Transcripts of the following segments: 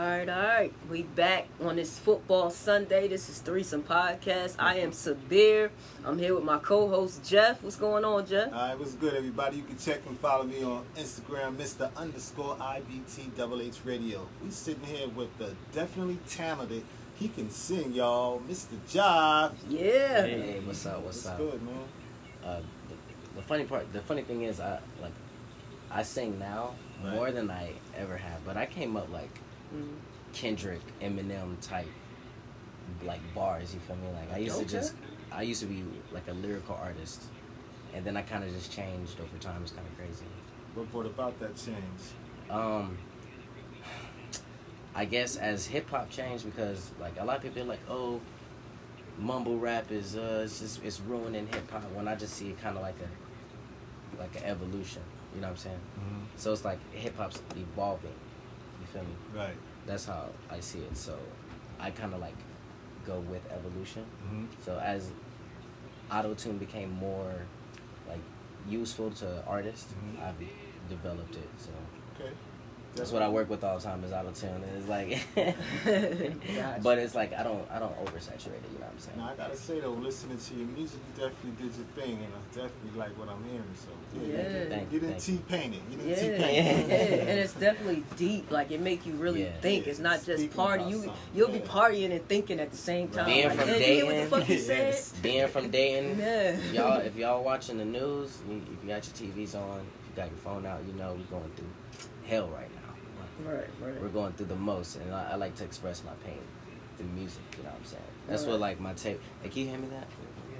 right, all right. We back on this football Sunday. This is Threesome Podcast. I am Sabir. I'm here with my co-host Jeff. What's going on, Jeff? All right, what's good, everybody? You can check and follow me on Instagram, Mr. Underscore IBT Double H Radio. We sitting here with the definitely talented. He can sing, y'all, Mr. Job. Yeah. Hey, what's up? What's, up? good, man? Uh, the, the funny part, the funny thing is, I like, I sing now Right. more than I ever have. But I came up like Mm. Kendrick, Eminem type, like bars. You feel me? Like I used Okay. to just, I used to be like a lyrical artist, and then I kind of just changed over time. It's kind of crazy. What brought about that change? Um, I guess as hip hop changed because like a lot of people are like, oh, mumble rap is uh, it's just it's ruining hip hop. When I just see it kind of like a like an evolution. You know what I'm saying? Mm-hmm. So it's like hip hop's evolving. Feel me? Right. That's how I see it. So I kind of like go with evolution. Mm-hmm. So as auto tune became more like useful to artists, Mhm. I've developed it. So Okay. That's what I work with all the time is auto tune. And it's like, Gotcha. but it's like I don't I don't oversaturate it. You know what I'm saying? Now I gotta say though, listening to your music, you definitely did your thing, and I definitely like what I'm hearing. So Yeah. Thank you you. didn't Thank. T paint it. You didn't Yeah, T yeah, paint it. and it's definitely deep. Like it make you really Yeah. think. Yeah, It's not just party. You something, you'll be partying and thinking at the same time. Being like, from "Yeah, you what the Dayton, fuck you Yes. said? Being from Dayton, Yeah. y'all if y'all watching the news, if you got your TVs on, if you got your phone out, you know we're going through hell right now. Right, right. We're going through the most, and I, I like to express my pain through music. You know what I'm saying? That's what like my tape. Like, can you hear me that? Yeah.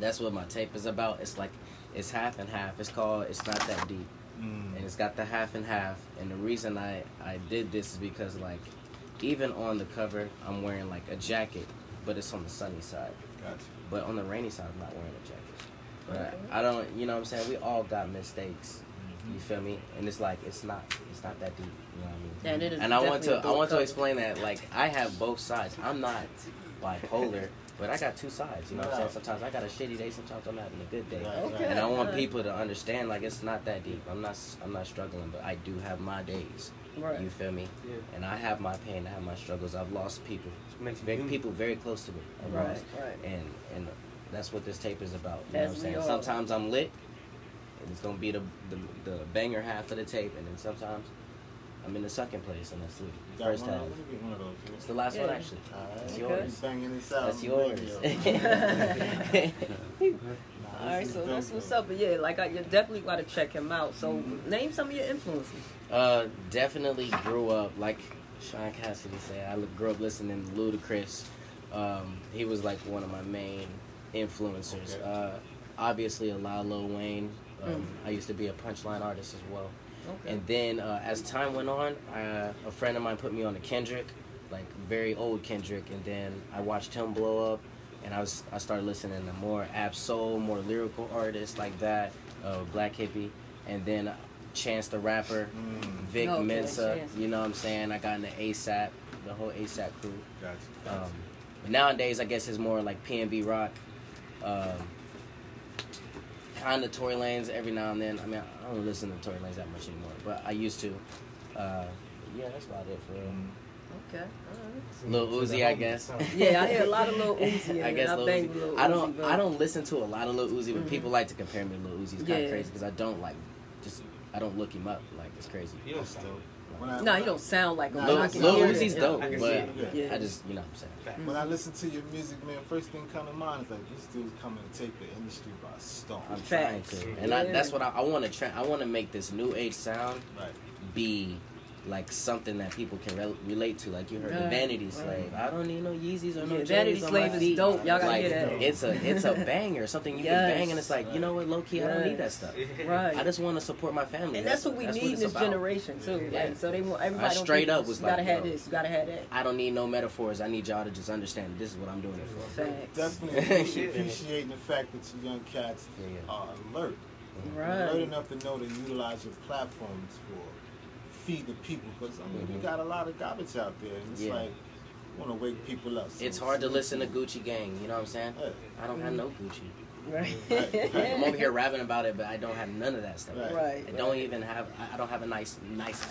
That's what my tape is about. It's like it's half and half. It's called "It's Not That Deep," Mm. and it's got the half and half. And the reason I I did this is because like even on the cover, I'm wearing like a jacket, but it's on the sunny side. Gotcha. But on the rainy side, I'm not wearing a jacket. But Okay. I don't, you know what I'm saying? We all got mistakes. You feel me? And it's like it's not it's not that deep. You know what I mean? And it is and I want to a I dope want to explain that like I have both sides. I'm not bipolar, but I got two sides. You know what I'm saying? Sometimes I got a shitty day. Sometimes I'm having a good day. Right, Okay. And I want people to understand like it's not that deep. I'm not I'm not struggling, but I do have my days. Right. You feel me? Yeah. And I have my pain. I have my struggles. I've lost people, Makes very, people very close to me. Right, right. And and that's what this tape is about. You know what I'm saying? all. Sometimes I'm lit, and it's gonna be the, the the banger half of the tape, and then sometimes I'm in the second place, and that's the first one, half. Let me get one. It's the last one actually. Alright. That's Okay. yours. This out. That's yours. All right, so that's what's up. But yeah, like I, you definitely got to check him out. So Mhm. name some of your influences. uh, definitely grew up like Sean Cassidy said. I grew up listening to Ludacris. Um, he was like one of my main influencers. Okay. Uh, obviously, a lot of Lil Wayne. Um, Mm. I used to be a punchline artist as well. Okay. And then uh, as time went on, uh, a friend of mine put me on to Kendrick, like very old Kendrick, and then I watched him blow up, and I was I started listening to more Ab Soul, more lyrical artists like that, uh, Black Hippy, and then Chance the Rapper, Mm. Vic Okay, Mensa. Chance. You know what I'm saying? I got into ASAP, the whole ASAP crew. Gotcha. gotcha. Um, but nowadays, I guess it's more like P and PNB rock. Um, kind of Tory Lanez every now and then. I mean, I don't listen to Tory Lanez that much anymore, but I used to. Uh, yeah, that's about it for real. Okay. All right. Lil Uzi, I guess. Yeah, I hear a lot of little Uzi. I guess I Lil bang Uzi. with Lil I don't. Uzi, but- I don't listen to a lot of Lil Uzi, but Mhm. people like to compare me to Lil Uzi. It's kind of Yeah. crazy because I don't like. Just I don't look him up. Like it's crazy. You don't That's dope. When I- No, you don't sound like him. Nah, Lil, I I can Lil Uzi's it. dope, I but. Yeah. I just you know what I'm saying. fact. When I listen to your music, man, first thing come to mind is like this dude's coming to take the industry by storm. I'm Facts. trying to, and I, that's what I, I want to. Tra- I want to make this new age sound Right. be like something that people can rel relate to. Like you heard the Right, Vanity right. Slave. I don't need no Yeezys or no Yeah, J's Vanity on Slave my is dope. Y'all gotta like, hear that. It's a it's a banger. Something you Yes. can bang, and it's like you know what, low key, I don't need that stuff. Right. I just want to support my family. and that's what we need in this about. generation too. Yeah. Like, so they want everybody. I don't straight up was you gotta like, have this. You gotta have that. I don't need no metaphors. I need y'all to just understand this is what I'm doing it for. Facts. Definitely appreciating the fact that you young cats Yeah, yeah. are alert. Right. Alert enough to know to utilize your platforms for feed the people. Because I mean, we Mhm. got a lot of garbage out there, and it's Yeah. like want to wake people up. So It's hard to listen to Gucci Gang. You know what I'm saying? Yeah. I don't have no Gucci. Right. Right, right. I'm over here rapping about it, but I don't have none of that stuff. Right. Right. I don't even have. I- I don't have a nice, nice.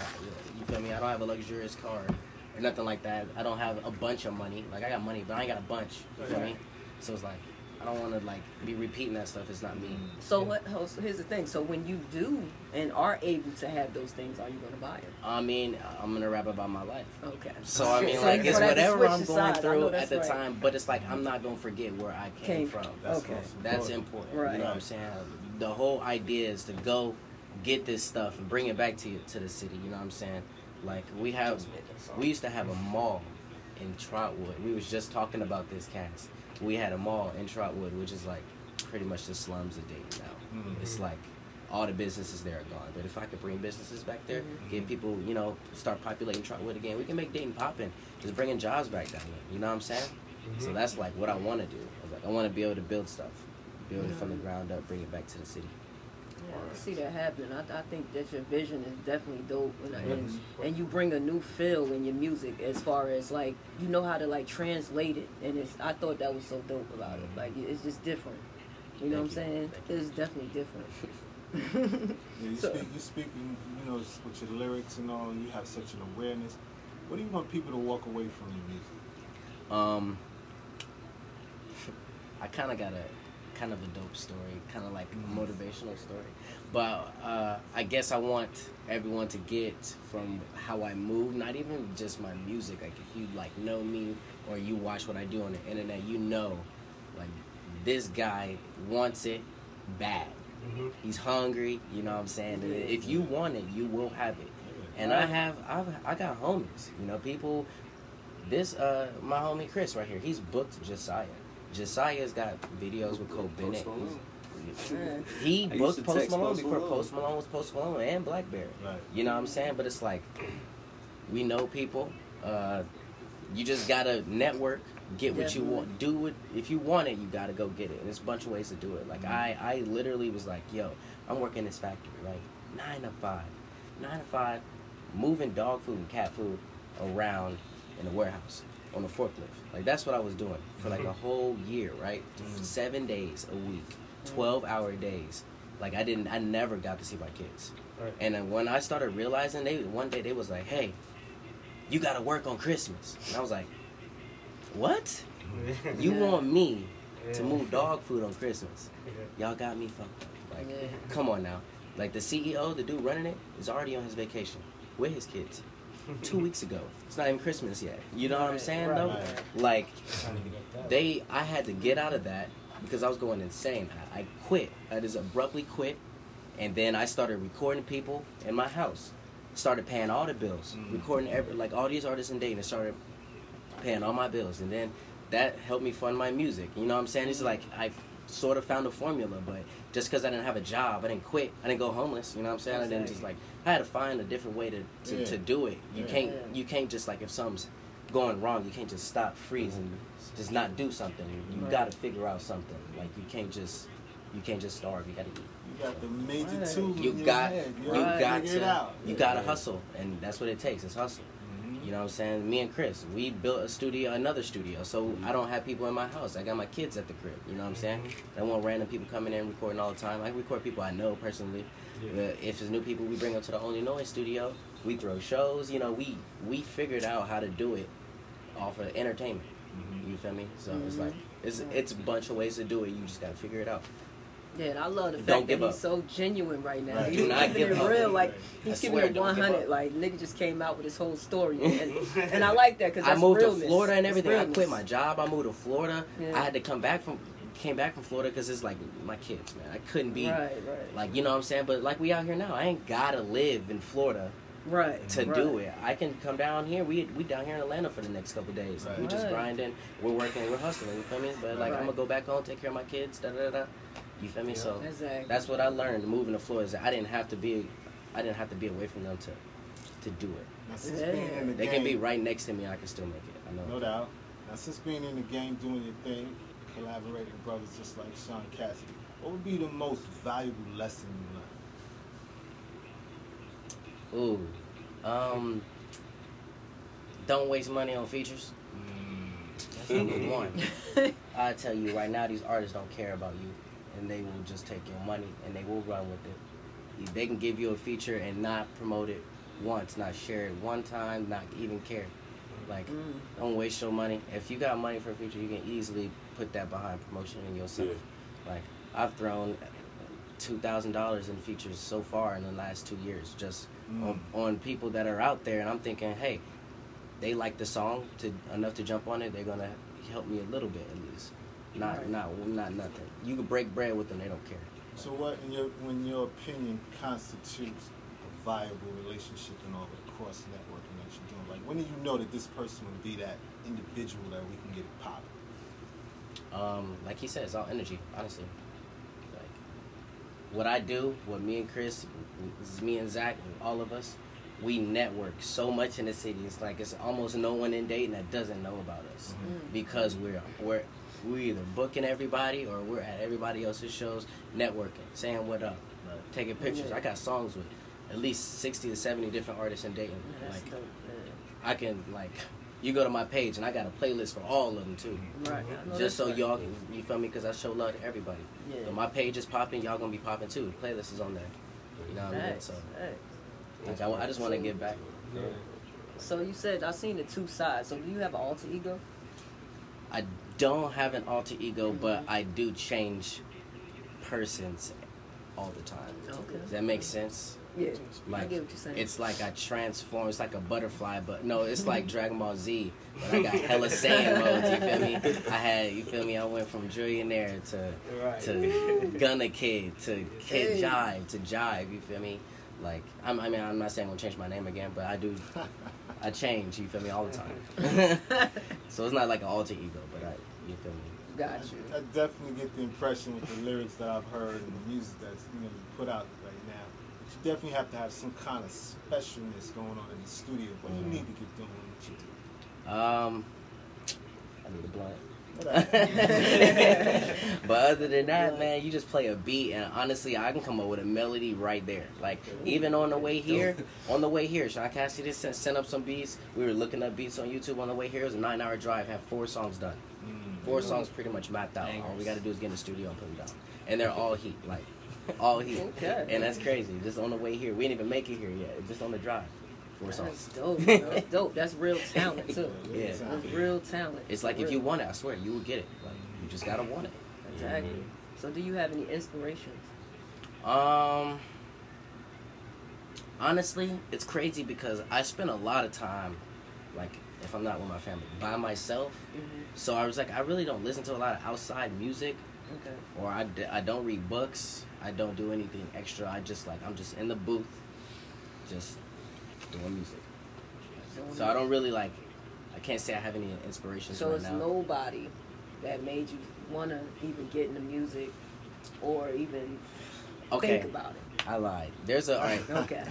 You feel me? I don't have a luxurious car. or nothing like that. I don't have a bunch of money. Like I got money, but I ain't got a bunch. You feel me? So it's like I don't want to like be repeating that stuff. It's not me. Mm-hmm. So what? oh, so here's the thing. So when you do and are able to have those things, are you gonna buy them? I mean, I'm gonna rap about my life. Okay. So I mean, So like it's gonna have to whatever I'm going side. Through at the right. time, but it's like I'm not gonna forget where I came, Came from. That's Okay. awesome. That's Good. important. Right. You know what I'm saying? The whole idea is to go get this stuff and bring it back to you, to the city. You know what I'm saying? Like we have, we used to have a mall in Trotwood. We was just talking about this cast. We had a mall in Trotwood, which is like pretty much the slums of Dayton now. Mhm. It's like all the businesses there are gone. But if I could bring businesses back there, Mhm. get people, you know, start populating Trotwood again, we can make Dayton popping. Just bringing jobs back down there. You know what I'm saying? So that's like what I want to do. I like, I want to be able to build stuff, build it from the ground up, bring it back to the city. Yeah, I see that happening. I, I think that your vision is definitely dope, and, Mm-hmm. and and you bring a new feel in your music as far as like you know how to like translate it, and it's I thought that was so dope about it. Like it's just different. You know Thank what I'm you. saying? Thank It's definitely different. Yeah, you So- speak, you speak, you know, with your lyrics and all, you have such an awareness. What do you want people to walk away from your music? Um, I kind of got a kind of a dope story, kind of like a motivational story. But uh, I guess I want everyone to get from how I move, not even just my music. Like if you like know me or you watch what I do on the internet, you know, like this guy wants it bad. He's hungry. You know what I'm saying? If you want it, you will have it. And I have, I've, I got homies. You know, people. This, uh, my homie Chris right here. He's booked Josiah. Josiah's got videos with Cole Bennett. Yeah. He I booked Post Malone Post before Malone. Post Malone was Post Malone and Blackberry. Right. You know what I'm saying? But it's like we know people. Uh, you just gotta network, get what you want, do it. If you want it, you gotta go get it. And there's a bunch of ways to do it. Like I, I literally was like, yo, I'm working this factory, right? Nine to five, nine to five, moving dog food and cat food around in the warehouse on a forklift. Like that's what I was doing for like a whole year, right? Mm. Seven days a week, mm. twelve hour days. Like I didn't, I never got to see my kids. Right. And then when I started realizing, they one day they was like, "Hey, you got to work on Christmas," and I was like, "What? You want me to move dog food on Christmas? Y'all got me fucked up. Like, Yeah. come on now. Like the CEO, the dude running it, is already on his vacation with his kids. Two weeks ago. It's not even Christmas yet. You know what I'm saying right, though? right. Like they I had to get out of that because I was going insane. I, I quit. I just abruptly quit and then I started recording people in my house. Started paying all the bills. Mhm. Recording every like all these artists in Dayton started paying all my bills and then that helped me fund my music. You know what I'm saying? It's like I sort of found a formula, but just because I didn't have a job, I didn't quit. I didn't go homeless. You know what I'm saying? I didn't just like I had to find a different way to to, Yeah. to do it. You Yeah. can't Yeah. you can't just like if something's going wrong, you can't just stop, freeze, and just not do something. You Right. got to figure out something. Like you can't just you can't just starve. You got to eat. You got the major Right. two. You in got you got to you got to hustle, and that's what it takes. It's hustle. You know what I'm saying? Me and Chris, we built a studio, another studio. So I don't have people in my house. I got my kids at the crib. You know what I'm saying? I don't want random people coming in recording all the time. I record people I know personally. But if it's new people, we bring them to the Only Noise studio. We throw shows. You know, we we figured out how to do it off of entertainment. Mhm. You feel me? So it's Mhm. like it's it's a bunch of ways to do it. You just gotta figure it out. Yeah, I love the Don't fact that he's up. so genuine right now. Right. He's Do not it up. real. Like he's keeping swear, it 100. Like nigga just came out with his whole story, and, and I like that because I moved realness. to Florida and everything. I quit my job. I moved to Florida. Yeah. I had to come back from came back from Florida because it's like my kids, man. I couldn't be Right, right, like you know what I'm saying. But like we out here now, I ain't gotta live in Florida right to do it. I can come down here. We we down here in Atlanta for the next couple days. We just grinding. We're working. We're hustling. You feel me? But like. I'm gonna go back home, take care of my kids. Da da da. Da. You feel me? Yeah. So Exactly. that's what I learned moving the floor Is that I didn't have to be, I didn't have to be away from them to to do it. Now, since Yeah. being in the They game, can be right next to me. I can still make it. I know. No doubt. Now, since being in the game, doing your thing, collaborating with brothers just like Sean Cassidy, what would be the most valuable lesson you learned? Ooh, um, don't waste money on features. That's number one. I tell you right now, these artists don't care about you, and they will just take your money and they will run with it. They can give you a feature and not promote it once, not share it one time, not even care. Like, Mm. don't waste your money. If you got money for a feature, you can easily put that behind promotion in yourself. Like, I've thrown two thousand dollars in features so far in the last two years, just Mm. on, on people that are out there, and I'm thinking, hey, they like the song to enough to jump on it. They're gonna help me a little bit at least. Not Right. not not nothing. You can break bread with them. They don't care. So what, in your, in your opinion, constitutes a viable relationship and all the cross networking that you're doing? Like, when do you know that this person would be that individual that we can get it popping? Um, like he said, it's all energy, honestly. Like what I do, what me and Chris, this is me and Zach, all of us, we network so much in the city. It's like it's almost no one in Dayton that doesn't know about us Mm. because we're we're we're either booking everybody or we're at everybody else's shows, networking, saying what up, uh, taking pictures. Yeah. I got songs with at least sixty to seventy different artists in Dayton. Yeah, that's like dope. I can like. You go to my page and I got a playlist for all of them too. Right. I Just so that's y'all, can, you feel me? Because I show love to everybody. Yeah. So my page is popping, y'all gonna be popping too. The playlist is on there. You know what I mean? Facts, So facts. like, I, I just want to give back. So you said I seen the two sides. So do you have an alter ego? I don't have an alter ego, but Mhm. I do change persons all the time. Okay. Does that make sense? Yeah. I Like get what you're saying. it's like I transform. It's like a butterfly, but no, it's like Dragon Ball Z. But I got hella Saiyan modes. You feel me? I had you feel me? I went from Drillionaire to Right. to Gunna Kid to Kid Hey. Jive to Jive. You feel me? Like I'm, I mean, I'm not saying I'm gonna change my name again, but I do. I change. You feel me all the time. so it's not like an alter ego, but I. You feel me? Got you. I definitely get the impression with the lyrics that I've heard and the music that's you know put out right now. that You definitely have to have some kind of specialness going on in the studio. What do you Mhm. need to get doing what you do? Um, I need a blunt. But other than that, man, you just play a beat, and honestly, I can come up with a melody right there. Like even on the way here, on the way here, Sean Cassidy sent, sent up some beats. We were looking up beats on YouTube on the way here. It was a nine-hour drive. Had four songs done. Mm. Four songs pretty much mapped out. All we got to do is get in the studio and put them down, and they're all heat, like all heat. Okay. And that's crazy. Just on the way here, we didn't even make it here yet. Just on the drive, four That's dope. That's dope. That's real talent too. Yeah. That's real talent. It's like if Real. you want it, I swear you will get it. Like you just gotta want it. Exactly. So do you have any inspirations? Um, honestly, it's crazy because I spend a lot of time, like if I'm not with my family, by myself. Mm-hmm. So I was like, I really don't listen to a lot of outside music, Okay. or I, d- I don't read books. I don't do anything extra. I just like I'm just in the booth, just doing music. So I don't really like. I can't say I have any inspirations So right it's now. nobody that made you want to even get into music or even okay, think about it. I lied. There's a all right. Okay.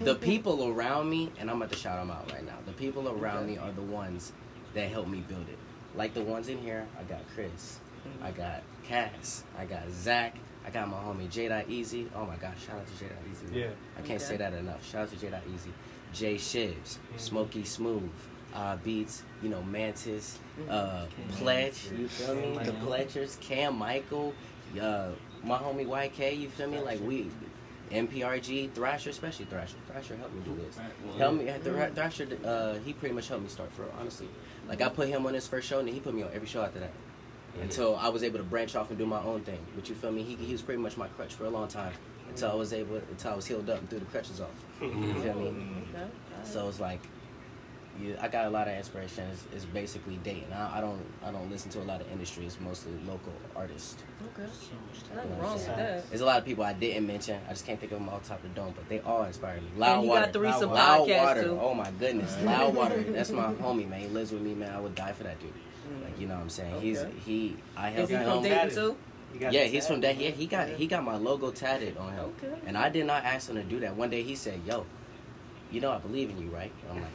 the people around me, and I'm about to shout them out right now. The people around Okay. me are the ones that helped me build it. Like the ones in here, I got Chris, mm-hmm. I got Cass, I got Zach, I got my homie J. Easy. Oh my gosh, shout out to J. Easy. man. Yeah. I can't Okay. say that enough. Shout out to J. Easy, Jay Shivs, Mhm. Smokey Smooth, uh, Beats, you know Mantis, Mhm. uh, Pledge. You feel me? The Michael. Pledgers, Cam Michael, uh, my homie YK. You feel me? Like we. MPRG, Thrasher, especially Thrasher. Thrasher helped me do this. Help me, Thrasher. Uh, he pretty much helped me start for honestly. Like I put him on his first show, and then he put me on every show after that. Until I was able to branch off and do my own thing. But you feel me? He, he was pretty much my crutch for a long time. Until I was able, until I was healed up and threw the crutches off. You feel me? Okay. So it's like, you, I got a lot of inspiration. It's, it's basically Dayton. I, I don't, I don't listen to a lot of industry. It's mostly local artists. Okay. You Nothing wrong with that. There's a lot of people I didn't mention. I just can't think of them all top of the dome, but they all inspire me. And Loud he water. got three some Loud water. too. Oh my goodness. Loud water. That's my homie, man. He lives with me, man. I would die for that dude. Like you know what I'm saying? He's he. I Is he from Dayton too? Yeah, he's from tag. that. Yeah, he got he got my logo tatted on him. Okay. And I did not ask him to do that. One day he said, "Yo, you know I believe in you, right?" And I'm like,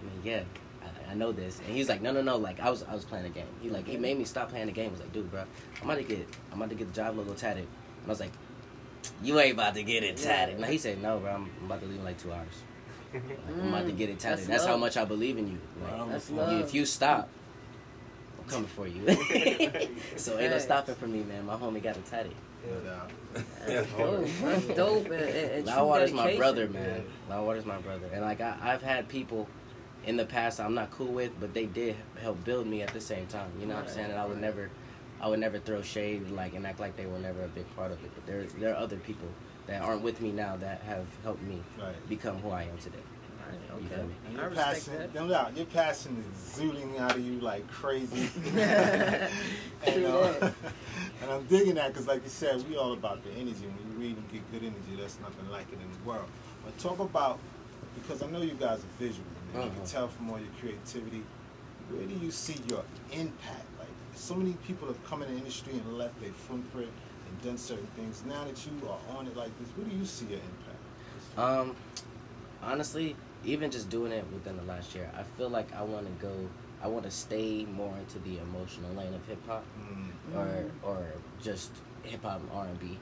"I mean, yeah, I, I know this." And he's like, "No, no, no. Like I was I was playing a game. He like he made me stop playing the game. I was like, dude, bro, I'm about to get I'm about to get the job logo tatted." And I was like, "You ain't about to get it tatted." And he said, "No, bro. I'm, I'm about to leave in like two hours. Like, I'm about to mm, get it tatted. That's That's, how much I believe in you. Like, That's you- love. if you stop." I'm coming for you. so ain't no stopping for me, man. My homie got it tatted. No doubt. That's dope. That's dope. And, and, and true Loudwater's my dedication. brother, man. Loudwater's my brother, and like I, I've had people in the past I'm not cool with, but they did help build me at the same time. You know what I'm saying? And I would never, I would never throw shade like and act like they were never a big part of it. But there, there are other people that aren't with me now that have helped me Right. become who I am today. Right, You okay. feel me? And I your respect passion, that. no doubt, your passion is exuding out of you like crazy. and, uh, and I'm digging that because, like you said, we all about the energy. When you read and get good energy, there's nothing like it in the world. But talk about, because I know you guys are visual, and you can Mhm. tell from all your creativity. Where do you see your impact? Like, so many people have come in the industry and left their footprint and done certain things. Now that you are on it like this, where do you see your impact? Um, honestly, even just doing it within the last year, I feel like I want to go. I want to stay more into the emotional lane of hip hop, Mm. or or just hip hop and R and B,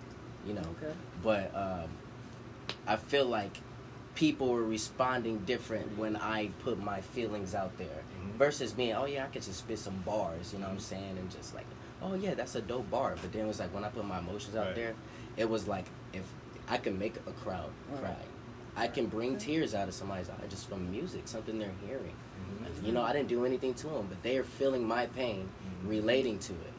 you know. Okay. But um, I feel like people were responding different when I put my feelings out there Mhm. versus being, oh yeah, I could just spit some bars, you know what I'm saying, and just like, oh yeah, that's a dope bar. But then it was like when I put my emotions out Right. there, it was like if I can make a crowd Right. cry, I can bring tears out of somebody's eye just from music, something they're hearing. Mhm. You know, I didn't do anything to them, but they are feeling my pain, Mhm. relating to it,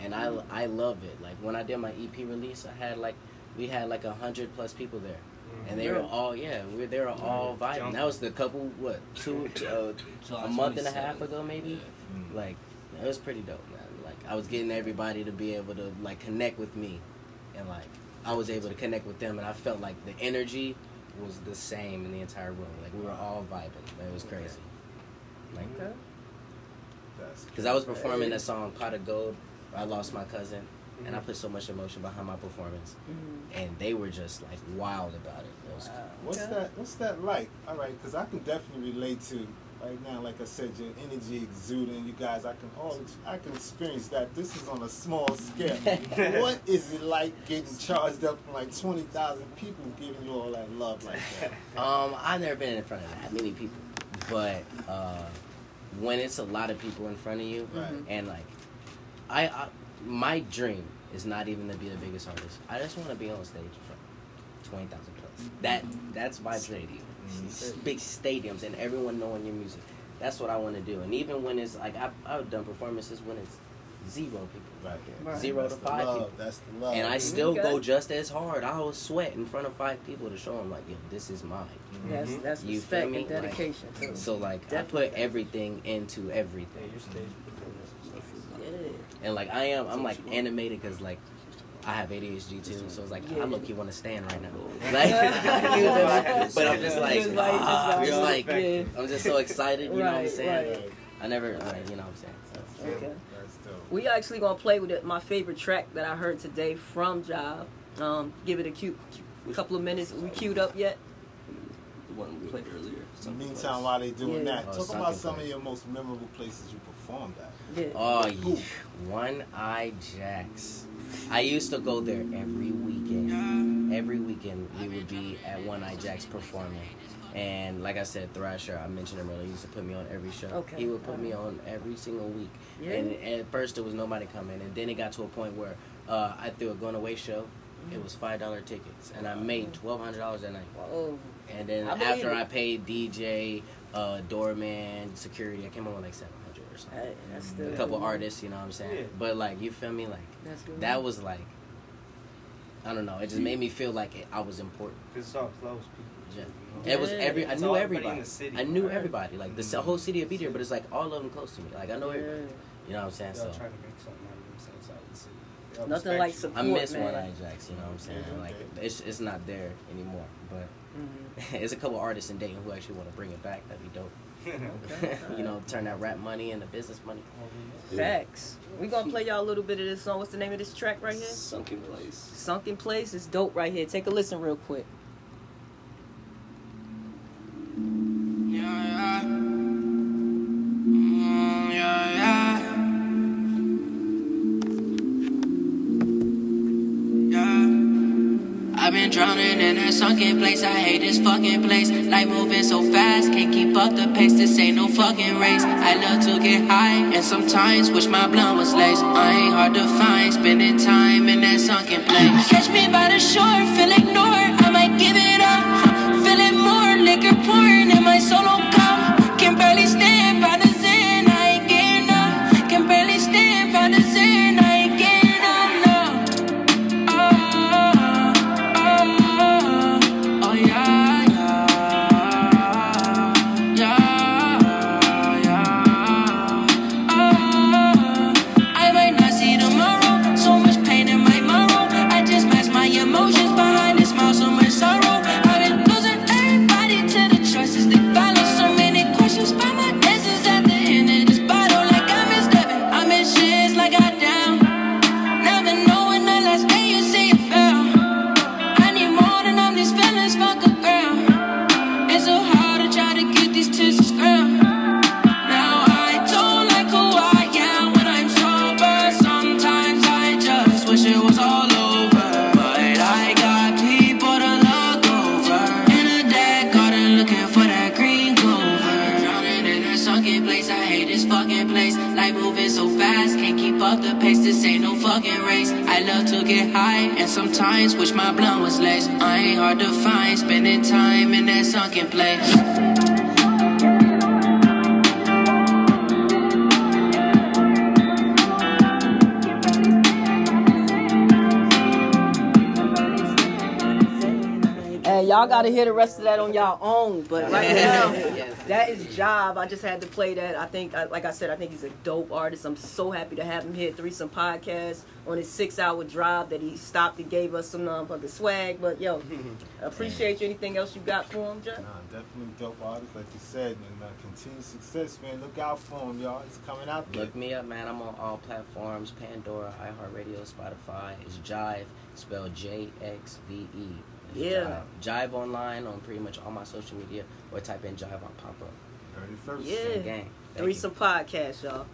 and I I love it. Like when I did my EP release, I had like we had like a hundred plus people there, and they were all yeah, we they were all vibing. That was the couple what two uh, a month and a half ago maybe. Mm. Like it was pretty dope, man. Like I was getting everybody to be able to like connect with me, and like I was able to connect with them, and I felt like the energy was the same in the entire room. Like we were all vibing. Like, it was crazy. Like Okay. Because I was performing that song "Pot of Gold." I lost my cousin, and I Mm-hmm. put so much emotion behind my performance, Mhm. and they were just like wild about it. It was Wow. What's Okay. that? What's that like? All right, because I can definitely relate to right now. Like I said, your energy exuding. You guys, I can all I can experience that. This is on a small scale. what is it like getting charged up from like twenty thousand people giving you all that love like that? Um, I've never been in front of that many people, but uh, when it's a lot of people in front of you, Right. and like, I, I my dream is not even to be the biggest artist. I just want to be on stage in front of twenty thousand plus. That that's my dream. Big stadiums and everyone knowing your music. That's what I want to do. And even when it's like I've, I've done performances when it's zero people Right. Right. Zero That's to the five love. people. That's the love. and I still go just as hard. I will sweat in front of five people to show them like, yo, this is mine. That's Mhm. that's You respect feel me? and dedication too. So like I put everything into Yeah, everything, your stage performance and stuff is Yeah. and like I am, I'm like animated because like I have ADHD too, so it's like Yeah. I look you want to stand right now, like, you know, but I'm just like, Just like- just ah, just like yeah. I'm just so excited, you know what I'm saying? right. I never, like, you know what I'm saying. So, Okay. That's dope. We actually gonna play with it, my favorite track that I heard today from Job. Um, give it a cute, cute couple of minutes. We queued up yet? the one we played earlier. In the meantime, while they doing Yeah. that, Oh, talk about some of your most memorable places you performed at. Yeah. Oh, yeah. One Eye Jacks. I used to go there every weekend. Every weekend we would be at One Eye Jacks performing. And like I said, Thrasher, I mentioned him earlier, he used to put me on every show. Okay. He would put me on every single week. Yeah. And at first there was nobody coming. And then it got to a point where uh, I threw a going away show. It was $5 tickets. And I made $1,200 that night. Whoa. And then I after it. I paid DJ, uh, doorman, security, I came with like 700 or something Hey, that's still a couple cool. artists, you know what I'm saying? Yeah. But like, you feel me? Like That's good. that was like, I don't know. It just made me feel like it, I was important. Because it's all close people. Yeah. you know? It was every. I It's knew everybody everybody. in the city. I knew Right. everybody. Like the s- whole city of Be there, but it's like all of them close to me. Like I know Yeah. everybody. You know what I'm saying? Y'all So trying to make something out of themselves out of the city. They all Nothing like you. support. I miss man. One Eye Jacks. You know what I'm saying? Okay. Like it's it's not there anymore. But Mhm. there's a couple artists in Dayton who actually want to bring it back. That'd be dope. Okay. you know, turn that rap money into business money. Facts. We gonna play y'all a little bit of this song. What's the name of this track right here? Sunken place. Sunken Place is dope right here. Take a listen real quick. Yeah, yeah. Mm, yeah, yeah. Yeah. I've been drowning in a sunken place. I hate this fucking place. Life moving up the pace. This ain't no fucking race. I love to get high, and sometimes wish my blunt was laced. I ain't hard to find, spending time in that sunken place. Catch me by the shore, feel ignored. I might give it up. Feeling more liquor pouring in my solo that sunken place. And y'all gotta hear the rest of that on y'all own. But right now, that is Job. I just had to play that. I think, like I said, I think he's a dope artist. I'm so happy to have him here. Threesome Podcast on his six-hour drive that he stopped and gave us some um, of the swag. But yo, appreciate you. Anything else you got for him, Jeff? Nah, definitely dope artist, like you said, and uh, continued success, man. Look out for him, y'all. He's coming out there. Look me up, man. I'm on all platforms: Pandora, iHeartRadio, Spotify. It's Jxve, spelled J X V E. It's Yeah. Jxve. Jxve online on pretty much all my social media, or type in Jxve on pop up. Heard it first. Yeah. Gang. Thank you. Threesome Podcast, y'all.